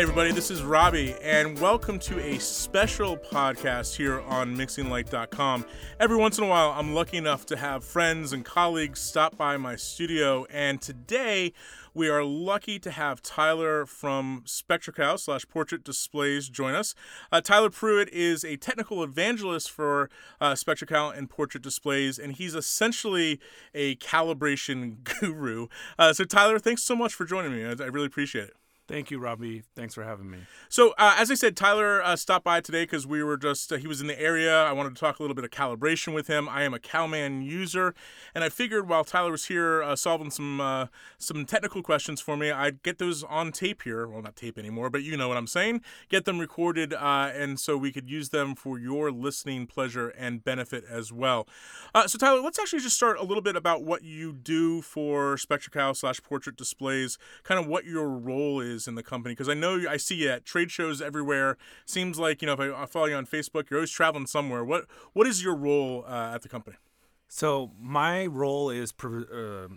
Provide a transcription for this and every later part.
Hey, everybody, this is Robbie, and welcome to a special podcast here on mixinglight.com. Every once in a while, I'm lucky enough to have friends and colleagues stop by my studio, and today we are lucky to have Tyler from SpectraCal slash Portrait Displays join us. Uh, Tyler Pruitt is a technical evangelist for uh, SpectraCal and Portrait Displays, and he's essentially a calibration guru. Uh, so, Tyler, thanks so much for joining me. I, I really appreciate it. Thank you, Robbie. Thanks for having me. So, uh, as I said, Tyler uh, stopped by today because we were just, uh, he was in the area. I wanted to talk a little bit of calibration with him. I am a Calman user, and I figured while Tyler was here uh, solving some uh, some technical questions for me, I'd get those on tape here. Well, not tape anymore, but you know what I'm saying. Get them recorded, uh, and so we could use them for your listening pleasure and benefit as well. so, Tyler, let's actually just start a little bit about what you do for SpectraCal slash Portrait Displays, kind of what your role is in the company? Because I know I see you at trade shows everywhere. Seems like you know if I, I follow you on Facebook, you're always traveling somewhere. What what is your role uh, at the company? So my role is. uh,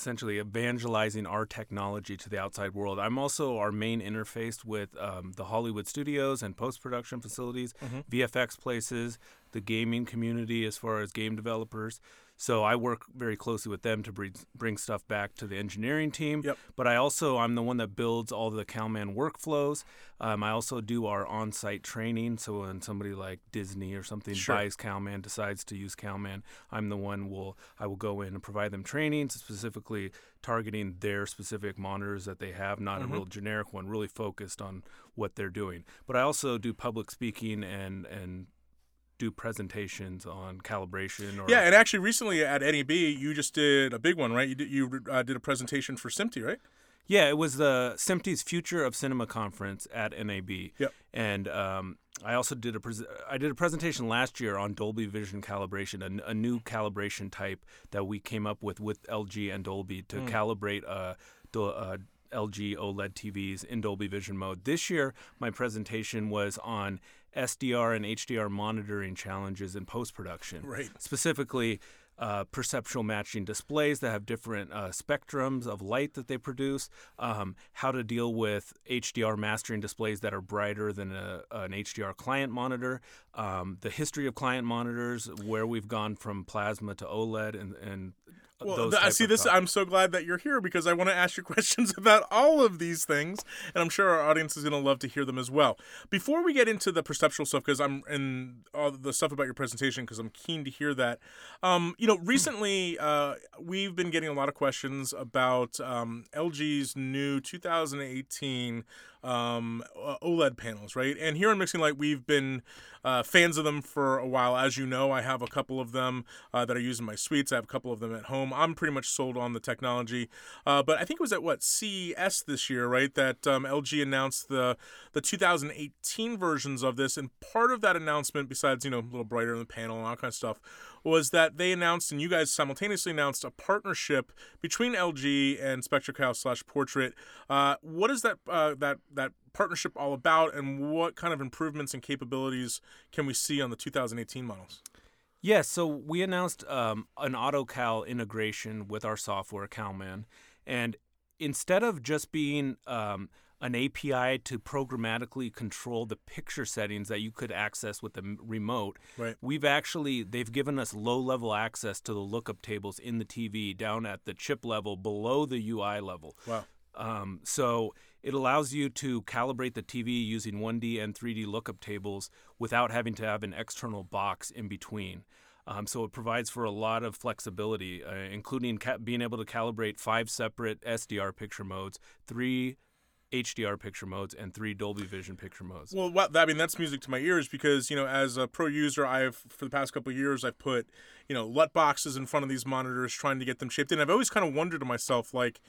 essentially evangelizing our technology to the outside world. I'm also our main interface with um, the Hollywood studios and post production facilities, mm-hmm. VFX places, the gaming community as far as game developers. So I work very closely with them to bring, bring stuff back to the engineering team. Yep. But I also I'm the one that builds all the Calman workflows. Um, I also do our on-site training. So when somebody like Disney or something sure. buys Calman, decides to use Calman, I'm the one will I will go in and provide them training specifically targeting their specific monitors that they have, not mm-hmm. a real generic one, really focused on what they're doing. But I also do public speaking and and do presentations on calibration or yeah and actually recently at NAB you just did a big one right you did, you uh, did a presentation for SMPTE right yeah it was the SMPTE's Future of Cinema conference at NAB yep. and um, I also did a pres- I did a presentation last year on Dolby Vision calibration a, a, new calibration type that we came up with with LG and Dolby to mm. calibrate uh, do, uh, LG OLED TVs in Dolby Vision mode. This year, my presentation was on SDR and HDR monitoring challenges in post production. Right. Specifically, uh, perceptual matching displays that have different uh, spectrums of light that they produce, um, how to deal with HDR mastering displays that are brighter than a, an HDR client monitor, um, the history of client monitors, where we've gone from plasma to OLED, and, and well, I see this. I'm so glad that you're here because I want to ask you questions about all of these things, and I'm sure our audience is going to love to hear them as well. Before we get into the perceptual stuff, because I'm in all the stuff about your presentation, because I'm keen to hear that. Um, you know, recently uh, we've been getting a lot of questions about um, LG's new 2018 um, uh, OLED panels, right? And here on Mixing Light, we've been uh, fans of them for a while. As you know, I have a couple of them uh, that I use in my suites. I have a couple of them at home. I'm pretty much sold on the technology. Uh, but I think it was at what CES this year, right? That um, LG announced the the 2018 versions of this, and part of that announcement, besides you know a little brighter in the panel and all kind of stuff, was that they announced and you guys simultaneously announced a partnership between LG and SpectraCal slash Portrait. Uh, what is that uh, that that partnership all about, and what kind of improvements and capabilities can we see on the 2018 models? Yes, yeah, so we announced um, an AutoCal integration with our software, Calman, and instead of just being um, an API to programmatically control the picture settings that you could access with the remote. Right. We've actually they've given us low level access to the lookup tables in the TV down at the chip level below the UI level. Wow. Um, so it allows you to calibrate the TV using 1D and 3D lookup tables without having to have an external box in between. Um, so it provides for a lot of flexibility, uh, including ca- being able to calibrate five separate SDR picture modes, three HDR picture modes and three Dolby Vision picture modes. Well, what, I mean that's music to my ears because you know as a pro user, I've for the past couple years I've put you know LUT boxes in front of these monitors trying to get them shaped in. I've always kind of wondered to myself like.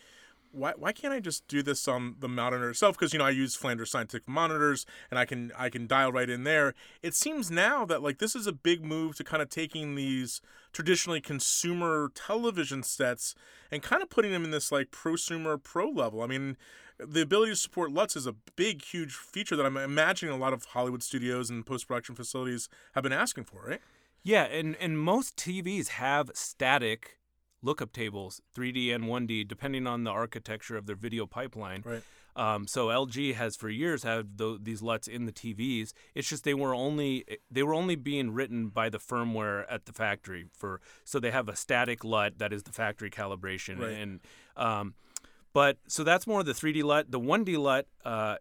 Why, why can't I just do this on the monitor itself? Because you know I use Flanders Scientific monitors, and I can I can dial right in there. It seems now that like this is a big move to kind of taking these traditionally consumer television sets and kind of putting them in this like prosumer pro level. I mean, the ability to support LUTs is a big, huge feature that I'm imagining a lot of Hollywood studios and post production facilities have been asking for, right? Yeah, and, and most TVs have static lookup tables, 3D and 1D, depending on the architecture of their video pipeline. Right. Um, so LG has for years had th- these LUTs in the TVs. It's just they were only they were only being written by the firmware at the factory for so they have a static LUT that is the factory calibration Right. and um, but so that's more of the 3D LUT. The 1D LUT. Uh,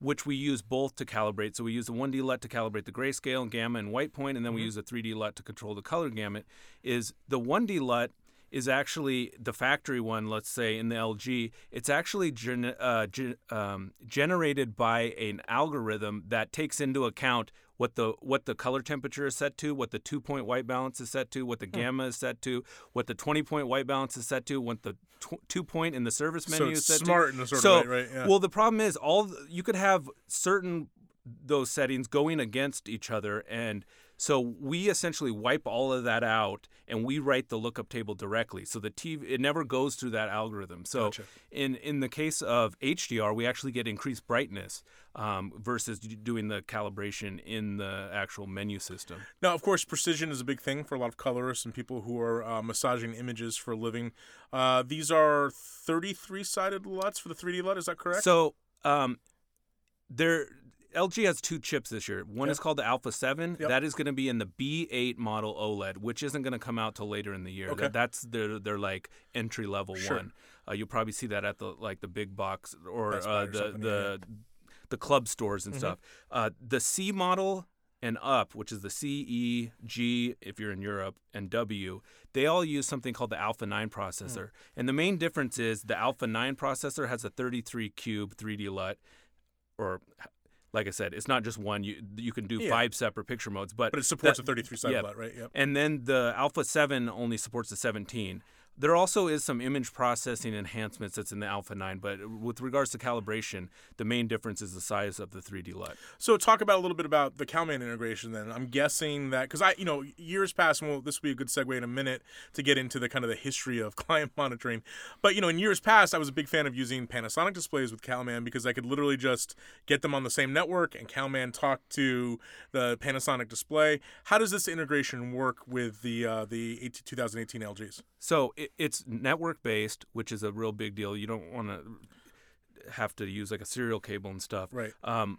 which we use both to calibrate. So we use the 1D LUT to calibrate the grayscale, and gamma, and white point, and then we use a 3D LUT to control the color gamut. Is the 1D LUT is actually the factory one, let's say in the LG, it's actually gen- uh, gen- um, generated by an algorithm that takes into account what the what the color temperature is set to, what the two point white balance is set to, what the gamma is set to, what the 20 point white balance is set to, what the tw- two point in the service menu So is set to. smart in a sort so, of way, right? Yeah. Well, the problem is all you could have certain those settings going against each other and so we essentially wipe all of that out and we write the lookup table directly so the TV it never goes through that algorithm so Gotcha. in in the case of HDR we actually get increased brightness um, versus doing the calibration in the actual menu system Now, of course, precision is a big thing for a lot of colorists and people who are uh, massaging images for a living. Uh, these are 33 sided LUTs for the 3D LUT, is that correct? So, um, there LG has two chips this year. One Yep. is called the Alpha 7. Yep. That is going to be in the B8 model OLED, which isn't going to come out till later in the year. Okay. That's their their like entry level Sure. one. Uh, you'll probably see that at the like the big box or uh, the the the club stores and Mhm. stuff. Uh, the C model and up, which is the C, E, G, if you're in Europe, and W, they all use something called the Alpha 9 processor. And the main difference is the Alpha 9 processor has a 33 cube 3D LUT, or like I said, it's not just one. You you can do Yeah. five separate picture modes, but but it supports that- a 33 sided yeah. Right? Yep. and then the Alpha 7 only supports the 17. There also is some image processing enhancements that's in the Alpha 9, but with regards to calibration, the main difference is the size of the 3D LUT. So talk about a little bit about the Calman integration. Then I'm guessing that because I, you know, years past, and well, this will be a good segue in a minute to get into the kind of the history of client monitoring. But you know, in years past, I was a big fan of using Panasonic displays with Calman because I could literally just get them on the same network and Calman talk to the Panasonic display. How does this integration work with the uh, the 2018 LGs? So it, it's network based, which is a real big deal. You don't want to have to use like a serial cable and stuff. Right. Um,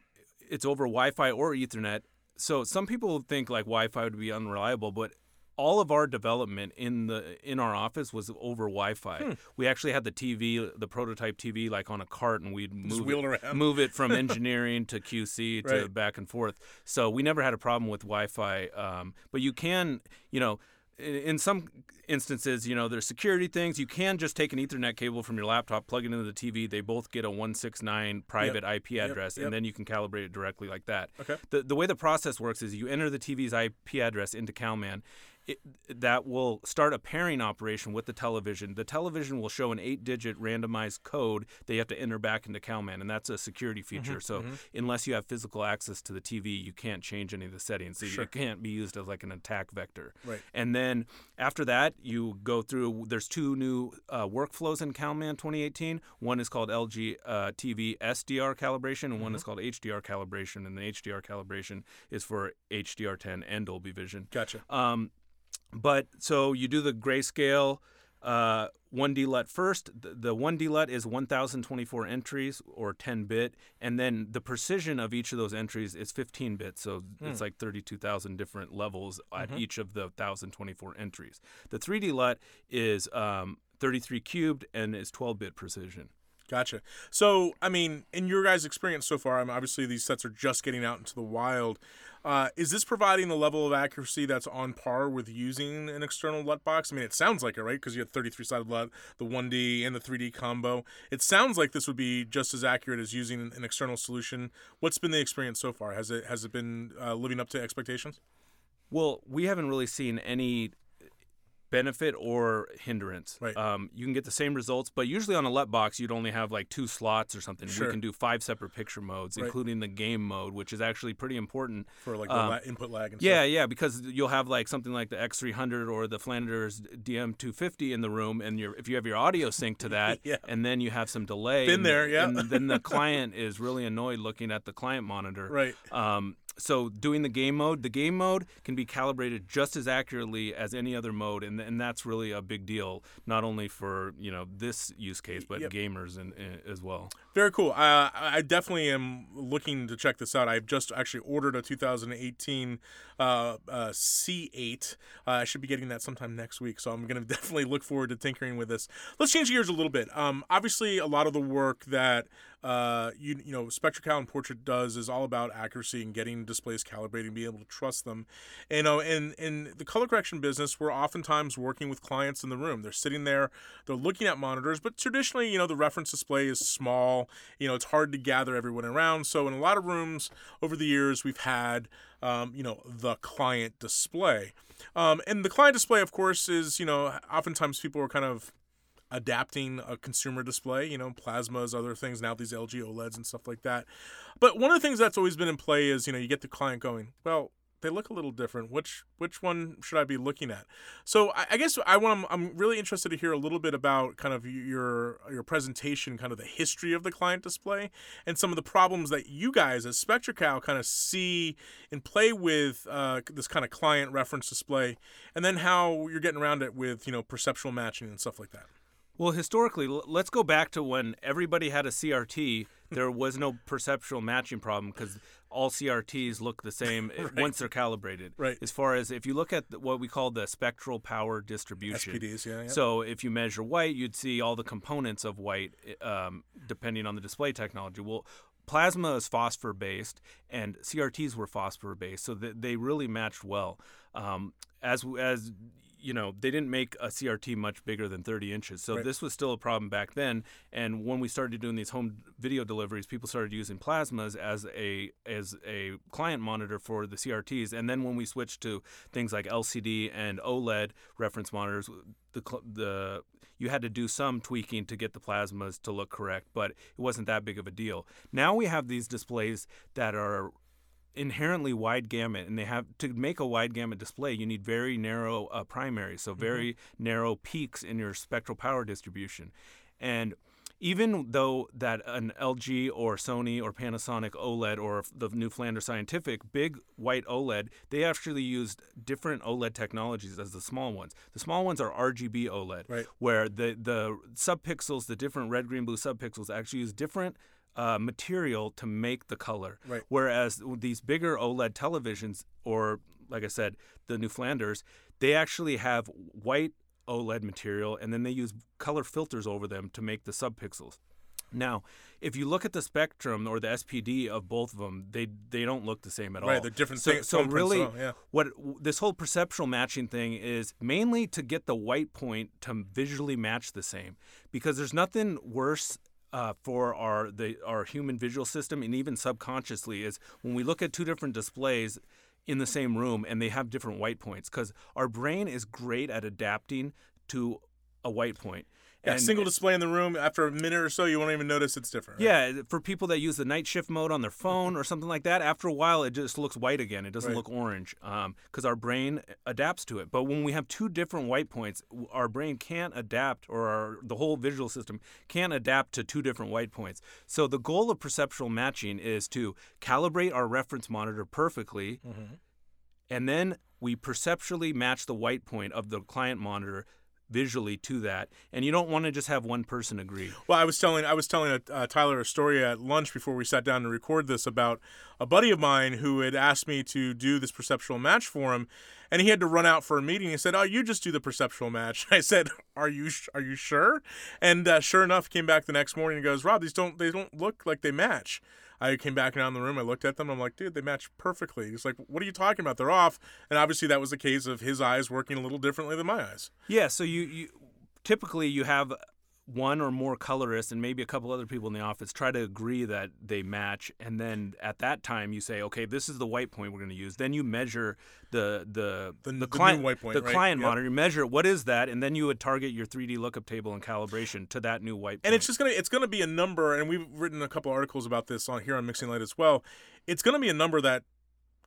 it's over Wi-Fi or Ethernet. So some people think like Wi-Fi would be unreliable, but all of our development in the in our office was over Wi-Fi. Hmm. We actually had the TV, the prototype TV, like on a cart, and we'd move it, it move it from engineering to QC to Right. back and forth. So we never had a problem with Wi-Fi. Um, but you can, you know, in, some instances, you know, there's security things. You can just take an Ethernet cable from your laptop, plug it into the TV. They both get a 169 private IP address, yep. and then you can calibrate it directly like that. Okay. The the way the process works is you enter the TV's IP address into CalMan. It, that will start a pairing operation with the television. The television will show an eight-digit randomized code that you have to enter back into CalMan, and that's a security Mm-hmm, feature. so unless you have physical access to the TV, you can't change any of the settings. So Sure. it can't be used as like an attack vector. Right. And then after that, you go through. There's two new uh, workflows in CalMan 2018. One is called LG uh, TV SDR calibration, and one is called HDR calibration. And the HDR calibration is for HDR10 and Dolby Vision. Gotcha. Um, but so you do the grayscale uh, 1D LUT first. The, the 1D LUT is 1024 entries or 10 bit, and then the precision of each of those entries is 15 bit. So it's like 32,000 different levels at each of the 1024 entries. The 3D LUT is um, 33 cubed and is 12 bit precision. Gotcha. So, I mean, in your guys' experience so far, I mean, obviously these sets are just getting out into the wild. Uh, is this providing the level of accuracy that's on par with using an external LUT box? I mean, it sounds like it, right? Because you have 33 sided LUT, the 1D and the 3D combo. It sounds like this would be just as accurate as using an external solution. What's been the experience so far? Has it has it been uh, living up to expectations? Well, we haven't really seen any benefit or hindrance. Right. Um, you can get the same results, but usually on a LUT box, you'd only have like two slots or something. Sure. We can do five separate picture modes, Right. including the game mode, which is actually pretty important. For like the Um, input lag and Yeah, stuff. yeah, because you'll have like something like the X300 or the Flanders DM250 in the room, and if you have your audio synced to that, Yeah. and then you have some delay, Been there, yeah. and then the client is really annoyed looking at the client monitor. Right. Um, so doing the game mode, the game mode can be calibrated just as accurately as any other mode, and and that's really a big deal, not only for you know this use case, but Yep. gamers and, and as well. Very cool. Uh, I definitely am looking to check this out. I've just actually ordered a 2018 uh, uh, C8. Uh, I should be getting that sometime next week, so I'm going to definitely look forward to tinkering with this. Let's change gears a little bit. Um, obviously, a lot of the work that uh, you you know SpectraCal and Portrait does is all about accuracy and getting displays calibrated and being able to trust them. And, you know, in in the color correction business, we're oftentimes working with clients in the room. They're sitting there, they're looking at monitors, but traditionally, you know, the reference display is small. You know, it's hard to gather everyone around. So in a lot of rooms over the years, we've had um, you know the client display. Um, and the client display, of course, is you know oftentimes people are kind of adapting a consumer display, you know, plasmas, other things, now these LG OLEDs and stuff like that. But one of the things that's always been in play is, you know, you get the client going, well, they look a little different. Which which one should I be looking at? So I, I guess I want I'm really interested to hear a little bit about kind of your your presentation, kind of the history of the client display, and some of the problems that you guys as SpectraCal kind of see and play with uh, this kind of client reference display, and then how you're getting around it with you know perceptual matching and stuff like that. Well, historically, let's go back to when everybody had a CRT. There was no perceptual matching problem because all CRTs look the same right. once they're calibrated. Right. As far as if you look at what we call the spectral power distribution. SPDs, yeah. yeah. So if you measure white, you'd see all the components of white, um, depending on the display technology. Well, plasma is phosphor based and CRTs were phosphor based, so they really matched well. Um, as as you know, they didn't make a CRT much bigger than 30 inches. So right. this was still a problem back then. And when we started doing these home video deliveries, people started using plasmas as a as a client monitor for the CRTs. And then when we switched to things like LCD and OLED reference monitors, the the you had to do some tweaking to get the plasmas to look correct, but it wasn't that big of a deal. Now we have these displays that are inherently wide gamut and they have to make a wide gamut display you need very narrow uh, primaries so very mm-hmm. narrow peaks in your spectral power distribution and even though that an LG or Sony or Panasonic OLED or the new Flanders Scientific big white OLED, they actually used different OLED technologies as the small ones. The small ones are RGB OLED, right. where the the subpixels, the different red, green, blue subpixels actually use different uh, material to make the color. Right. Whereas these bigger OLED televisions, or like I said, the new Flanders, they actually have white OLED material and then they use color filters over them to make the subpixels. Now, if you look at the spectrum or the SPD of both of them, they they don't look the same at all. Right, they're different so, things. So really, yeah. what this whole perceptual matching thing is mainly to get the white point to visually match the same, because there's nothing worse uh, for our the our human visual system and even subconsciously is when we look at two different displays in the same room and they have different white points because our brain is great at adapting to a white point. Yeah, and single display in the room. After a minute or so, you won't even notice it's different. Right? Yeah, for people that use the night shift mode on their phone or something like that, after a while it just looks white again. It doesn't right. look orange because um, our brain adapts to it. But when we have two different white points, our brain can't adapt, or our, the whole visual system can't adapt to two different white points. So the goal of perceptual matching is to calibrate our reference monitor perfectly, mm-hmm. and then we perceptually match the white point of the client monitor visually to that and you don't want to just have one person agree. Well i was telling i was telling a, uh, tyler a story at lunch before we sat down to record this about a buddy of mine who had asked me to do this perceptual match for him and he had to run out for a meeting. He said oh you just do the perceptual match. I said are you are you sure? And uh, sure enough came back the next morning and goes rob these don't they don't look like they match I came back around the room. I looked at them. I'm like, dude, they match perfectly. He's like, what are you talking about? They're off. And obviously, that was the case of his eyes working a little differently than my eyes. Yeah. So you, you typically you have one or more colorists and maybe a couple other people in the office try to agree that they match and then at that time you say okay this is the white point we're going to use then you measure the the the, the, the client white point, the right? client yep. monitor you measure what is that and then you would target your 3D lookup table and calibration to that new white point. and it's just going to it's going to be a number and we've written a couple articles about this on here on mixing light as well it's going to be a number that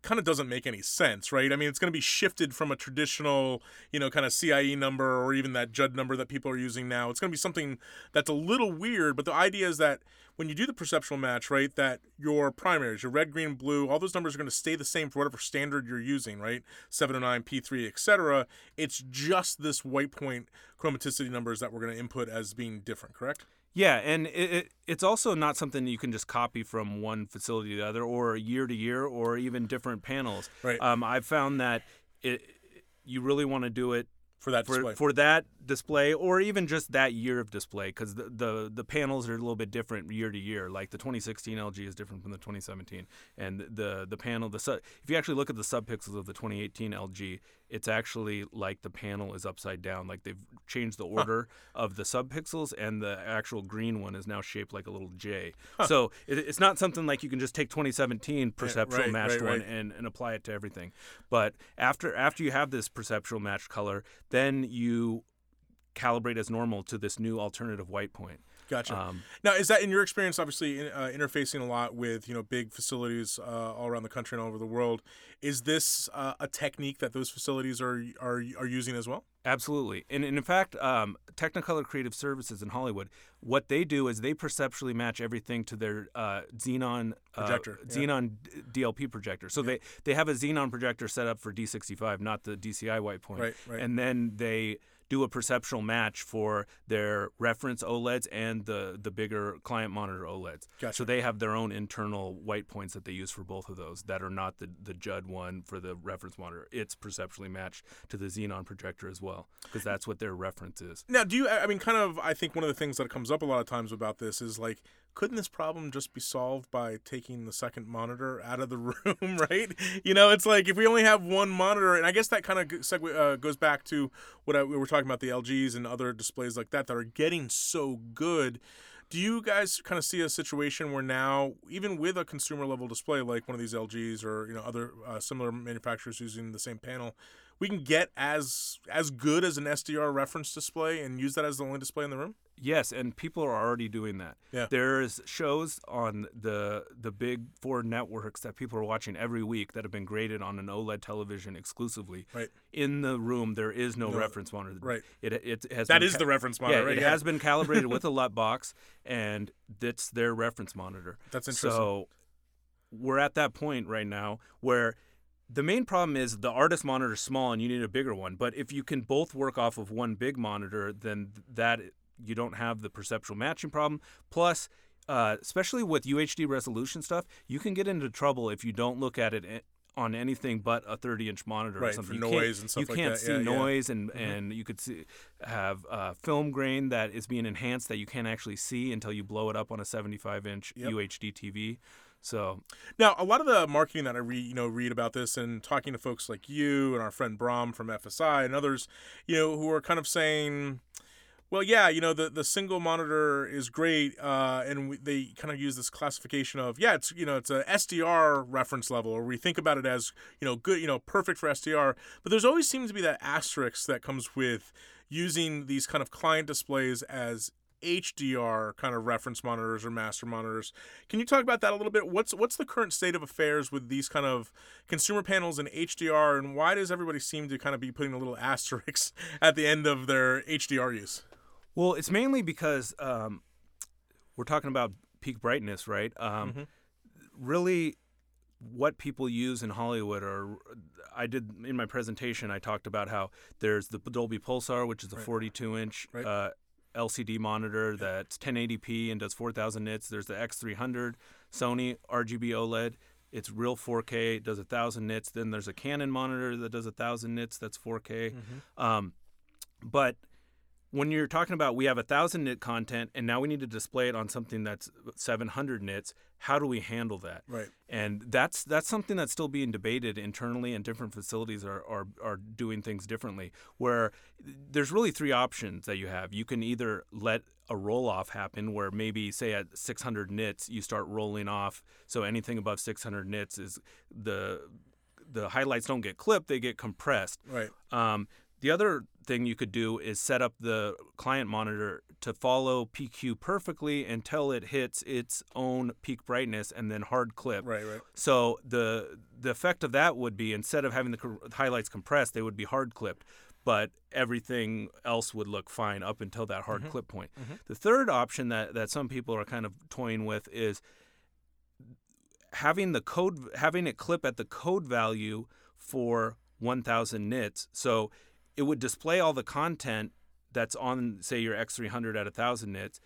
kind of doesn't make any sense, right? I mean, it's going to be shifted from a traditional, you know, kind of CIE number or even that Judd number that people are using now. It's going to be something that's a little weird, but the idea is that when you do the perceptual match, right, that your primaries, your red, green, blue, all those numbers are going to stay the same for whatever standard you're using, right? 709, P3, etc. It's just this white point chromaticity numbers that we're going to input as being different, correct? Yeah, and it, it, it's also not something you can just copy from one facility to the other, or year to year, or even different panels. Right. Um, I've found that it, you really want to do it for that for, display. for that display or even just that year of display because the, the the panels are a little bit different year to year like the 2016 lg is different from the 2017 and the the panel the sub, if you actually look at the subpixels of the 2018 lg it's actually like the panel is upside down like they've changed the order of the subpixels and the actual green one is now shaped like a little j so it, it's not something like you can just take 2017 perceptual right, matched right, one right. and, and apply it to everything. But after after you have this perceptual matched color, then you calibrate as normal to this new alternative white point. Gotcha. Um, now, is that in your experience? Obviously, in, uh, interfacing a lot with you know big facilities uh, all around the country and all over the world. Is this uh, a technique that those facilities are are are using as well? Absolutely, and, and in fact, um, Technicolor Creative Services in Hollywood, what they do is they perceptually match everything to their uh, Xenon uh, Projector, yeah. Xenon D- DLP projector. So they they have a Xenon projector set up for D65, not the DCI white point. Right, right. And then they do a perceptual match for their reference OLEDs and the the bigger client monitor OLEDs. Gotcha. So they have their own internal white points that they use for both of those that are not the the Judd one for the reference monitor. It's perceptually matched to the Xenon projector as well because that's what their reference is. Now, do you? I mean, kind of. I think one of the things that comes up a lot of times about this is like, couldn't this problem just be solved by taking the second monitor out of the room? Right? You know, it's like if we only have one monitor, and I guess that kind of segue, uh, goes back to what I, we were talking about the LGs and other displays like that that are getting so good. Do you guys kind of see a situation where now, even with a consumer level display like one of these LGs or you know other uh, similar manufacturers using the same panel, we can get as as good as an SDR reference display and use that as the only display in the room? Yes, and people are already doing that. Yeah. There's shows on the the big four networks that people are watching every week that have been graded on an OLED television exclusively. Right. In the room, there is no, No, reference monitor. right. It it has That is ca- the reference monitor, Yeah, right? it Yeah. has been calibrated with a LUT box, and that's their reference monitor. That's interesting. So we're at that point right now where the main problem is the artist monitor is small and you need a bigger one. But if you can both work off of one big monitor, then that you don't have the perceptual matching problem. Plus, uh, especially with UHD resolution stuff, you can get into trouble if you don't look at it on anything but a 30-inch monitor Right, or something. for You can't- noise and stuff You like can't that. see Yeah, yeah. noise, and and you could see have uh, film grain that is being enhanced that you can't actually see until you blow it up on a 75-inch Yep. UHD TV. So Now, a lot of the marketing that I read, you know, read about this and talking to folks like you and our friend Bram from FSI and others, you know, who are kind of saying, well, yeah, you know, the, the single monitor is great, uh, and we, they kind of use this classification of, yeah, it's you know, it's a SDR reference level, or we think about it as, you know, good, you know, perfect for SDR. But there's always seems to be that asterisk that comes with using these kind of client displays as HDR kind of reference monitors or master monitors. Can you talk about that a little bit? What's what's the current state of affairs with these kind of consumer panels and HDR, and why does everybody seem to kind of be putting a little asterisk at the end of their HDR use? Well, it's mainly because um, we're talking about peak brightness, right? Um, Mhm. Really, what people use in Hollywood are. I did in my presentation. I talked about how there's the Dolby Pulsar, which is a Right. 42 inch Right. uh, LCD monitor that's 1080p and does 4,000 nits. There's the X300 Sony RGB OLED. It's real 4K. It does 1,000 nits. Then there's a Canon monitor that does 1,000 nits. That's 4K. Um, but when you're talking about we have a thousand nit content and now we need to display it on something that's 700 nits, how do we handle that? Right. And that's that's something that's still being debated internally, and different facilities are, are are doing things differently. Where there's really three options that you have. You can either let a roll off happen, where maybe say at 600 nits you start rolling off, so anything above 600 nits is the the highlights don't get clipped; they get compressed. Right. Um, the other thing you could do is set up the client monitor to follow PQ perfectly until it hits its own peak brightness and then hard clip. Right. Right. So the the effect of that would be instead of having the co- highlights compressed, they would be hard clipped, but everything else would look fine up until that hard mm-hmm. clip point. Mm-hmm. The third option that that some people are kind of toying with is having the code having it clip at the code value for 1000 nits. So it would display all the content that's on say your X300 at 1000 nits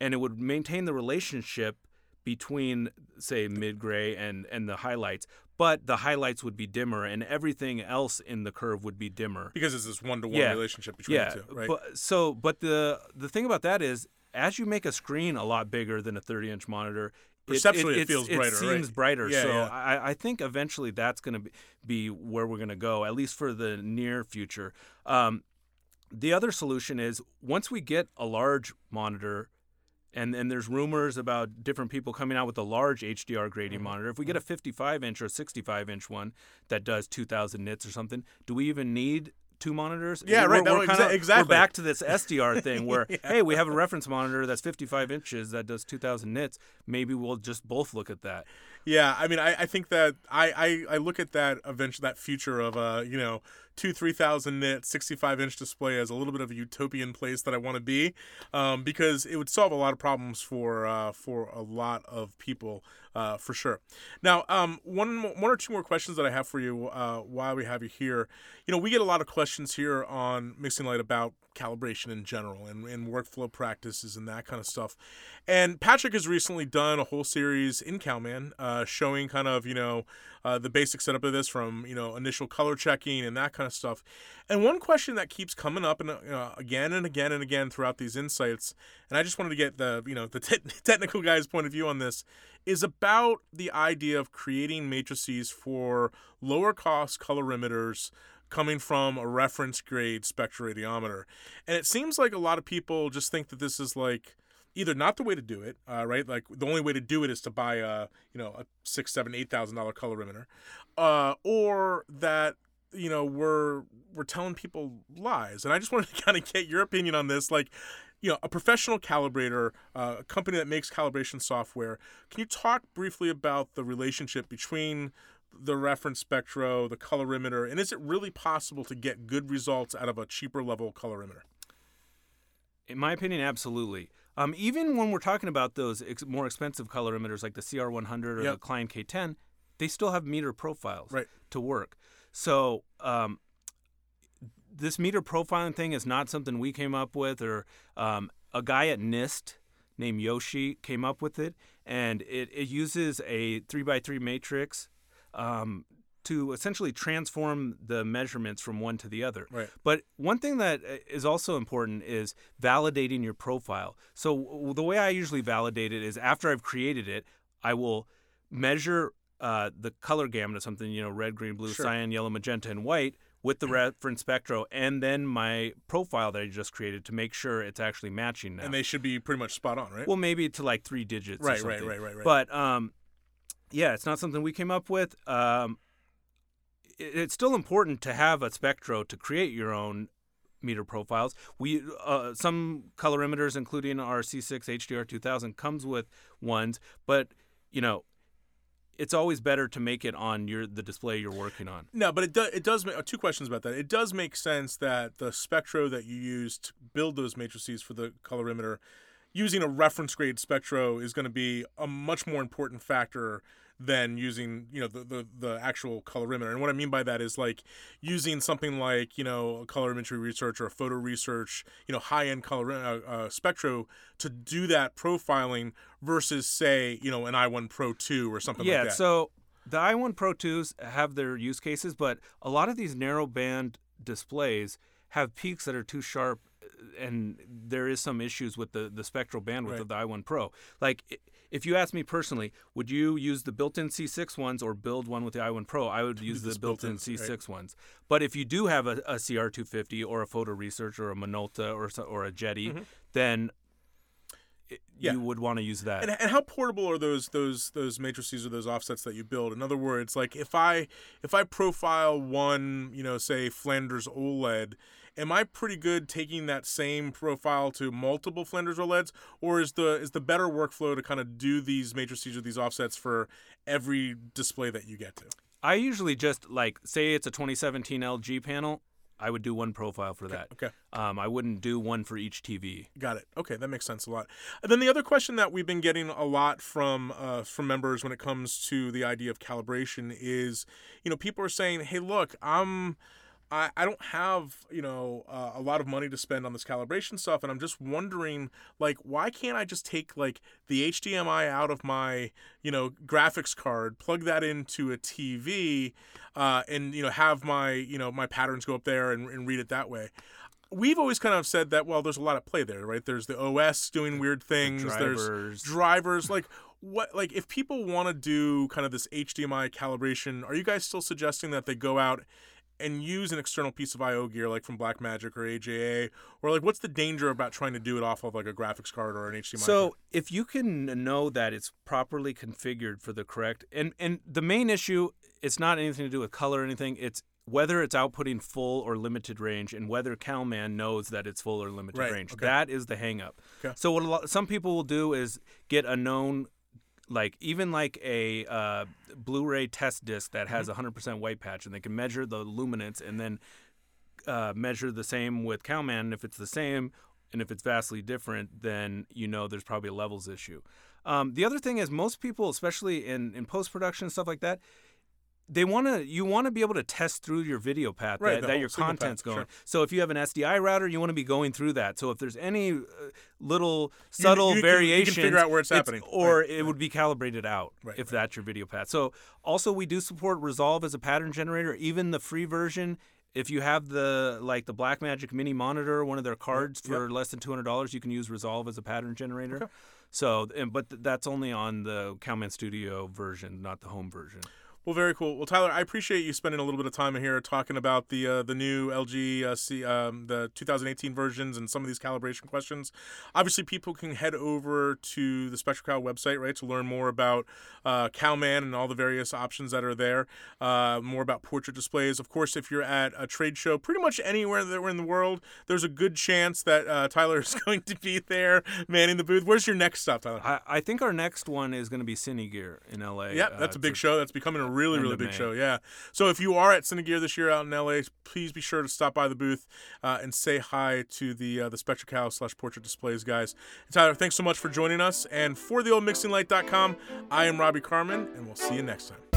and it would maintain the relationship between say mid gray and and the highlights but the highlights would be dimmer and everything else in the curve would be dimmer. Because it's this one to one relationship between yeah. the two, right? but so but the the thing about that is as you make a screen a lot bigger than a 30 inch monitor Perceptually, it it's- feels brighter, It seems right? brighter. Yeah, so yeah. I, I think eventually that's going to be, be where we're going to go, at least for the near future. Um, the other solution is once we get a large monitor, and and there's rumors about different people coming out with a large HDR Mm-hmm. grading monitor. If we get a 55 inch or a 65 inch one that does 2,000 nits or something, do we even need? Two monitors. Yeah, We're- right, no, We're, kinda- exa- exactly. We're back to this SDR thing where, hey, we have a reference monitor that's 55 inches that does 2,000 nits. Maybe we'll just both look at that. Yeah, I mean, I, I think that I, I, I look at that eventually that future of a you know two three thousand nit sixty five inch display as a little bit of a utopian place that I want to be, um, because it would solve a lot of problems for uh, for a lot of people uh, for sure. Now, um, one one or two more questions that I have for you uh, while we have you here. You know, we get a lot of questions here on Mixing Light about calibration in general and, and workflow practices and that kind of stuff. And Patrick has recently done a whole series in Calman uh, showing kind of, you know, uh, the basic setup of this from, you know, initial color checking and that kind of stuff. And one question that keeps coming up and uh, again and again and again throughout these insights, and I just wanted to get the, you know, the te- technical guy's point of view on this, is about the idea of creating matrices for lower cost colorimeters coming from a reference grade spectroradiometer. And it seems like a lot of people just think that this is like either not the way to do it, uh, right? Like the only way to do it is to buy a you know a six, seven, eight thousand dollar colorimeter, uh, or that you know we're we're telling people lies. And I just wanted to kind of get your opinion on this, like. You know, a professional calibrator, uh, a company that makes calibration software. Can you talk briefly about the relationship between the reference spectro, the colorimeter, and is it really possible to get good results out of a cheaper level colorimeter? In my opinion, absolutely. Um, even when we're talking about those ex- more expensive colorimeters like the CR100 or Yep. the Klein K10, they still have meter profiles Right. to work. So um, this meter profiling thing is not something we came up with, or um, a guy at NIST named Yoshi came up with it, and it, it uses a three by three matrix um, to essentially transform the measurements from one to the other. Right. But one thing that uh, also important is validating your profile. So w- the way I usually validate it is after I've created it, I will measure uh, the color gamut of something, you know, red, green, blue, Sure. cyan, yellow, magenta, and white with the reference spectro, and then my profile that I just created to make sure it's actually matching now. And they should be pretty much spot on, right? well, maybe to like three digits. or right, right, right, right, right. But um, yeah, it's not something we came up with. Um, it, it's still important to have a spectro to create your own meter profiles. We uh, some colorimeters, including our C6 HDR 2000, comes with ones, but you know, it's always better to make it on your the display you're working on. no, but it does. It does make uh, two questions about that. It does make sense that the spectro that you use to build those matrices for the colorimeter, using a reference grade spectro is going to be a much more important factor than using you know the, the the actual colorimeter. And what I mean by that is like using something like you know colorimetry research or a photo research, you know high end color uh, uh, spectro to do that profiling versus say you know an i1 Pro 2 or something yeah, like that. so the i1 Pro 2s have their use cases, but a lot of these narrow band displays have peaks that are too sharp and there is some issues with the, the spectral bandwidth Right. of the i1 Pro. Like if you ask me personally, would you use the built-in C6 ones or build one with the i1 Pro? I would use the built-in built-ins, right. C6 ones. But if you do have a, a CR250 or a photo research or a Minolta or or a JETI, then Mm-hmm. Yeah. you would want to use that. And, and how portable are those those those matrices or those offsets that you build? In other words, like if I if I profile one, you know, say Flanders OLED, am I pretty good taking that same profile to multiple Flanders OLEDs, or is the is the better workflow to kind of do these matrices or these offsets for every display that you get to? I usually just like say it's a 2017 LG panel. I would do one profile for that. Okay. Um, I wouldn't do one for each TV. Got it. Okay, that makes sense a lot. And then the other question that we've been getting a lot from uh, from members when it comes to the idea of calibration is, you know, people are saying, "Hey, look, I'm I, I don't have you know uh, a lot of money to spend on this calibration stuff, and I'm just wondering like why can't I just take like the HDMI out of my you know graphics card, plug that into a TV, uh, and you know have my you know my patterns go up there and, and read it that way we've always kind of said that well there's a lot at play there right there's the os doing weird things the there's drivers. drivers like what like if people want to do kind of this hdmi calibration are you guys still suggesting that they go out and use an external piece of io gear like from blackmagic or aja or like what's the danger about trying to do it off of like a graphics card or an hdmi So card? if you can know that it's properly configured for the correct and and the main issue, it's not anything to do with color or anything. It's whether it's outputting full or limited range, and whether CalMan knows that it's full or limited Right, range. okay. That is the hangup. Okay. So what a lot, some people will do is get a known, like even like a uh, Blu-ray test disc that has a Mm-hmm. 100% white patch, and they can measure the luminance and then uh, measure the same with Calman. And if it's the same, and if it's vastly different, then you know there's probably a levels issue. Um, the other thing is most people, especially in, in post production and stuff like that, they want to you want to be able to test through your video path Right, that, that your content's path, going. sure. So if you have an SDI router, you want to be going through that. So if there's any uh, little subtle you can- you can variations, figure out where it's happening. or Right, it would be calibrated out Right, if right. that's your video path. So also we do support Resolve as a pattern generator, even the free version. If you have the like the Blackmagic Mini monitor, one of their cards yep. for less than two hundred dollars, you can use Resolve as a pattern generator. Okay. So, and, but th- that's only on the Calman Studio version, not the home version. Well, very cool. Well, Tyler, I appreciate you spending a little bit of time here talking about the uh, the new LG uh, C, um, the 2018 versions and some of these calibration questions. Obviously, people can head over to the SpectraCal website, right, to learn more about uh, Calman and all the various options that are there. Uh, more about portrait displays. Of course, if you're at a trade show, pretty much anywhere that we're in the world, there's a good chance that uh, Tyler is going to be there manning the booth. Where's your next stop, Tyler? I, I think our next one is going to be Cine Gear in LA. Yeah, uh, that's a big show. That's becoming a really, end really big May. show. Yeah. So if you are at Cinegear this year out in LA, please be sure to stop by the booth uh, and say hi to the uh, the SpectraCal slash Portrait Displays guys. And Tyler, thanks so much for joining us. And for the old mixinglight.com, I am Robbie Carman, and we'll see you next time.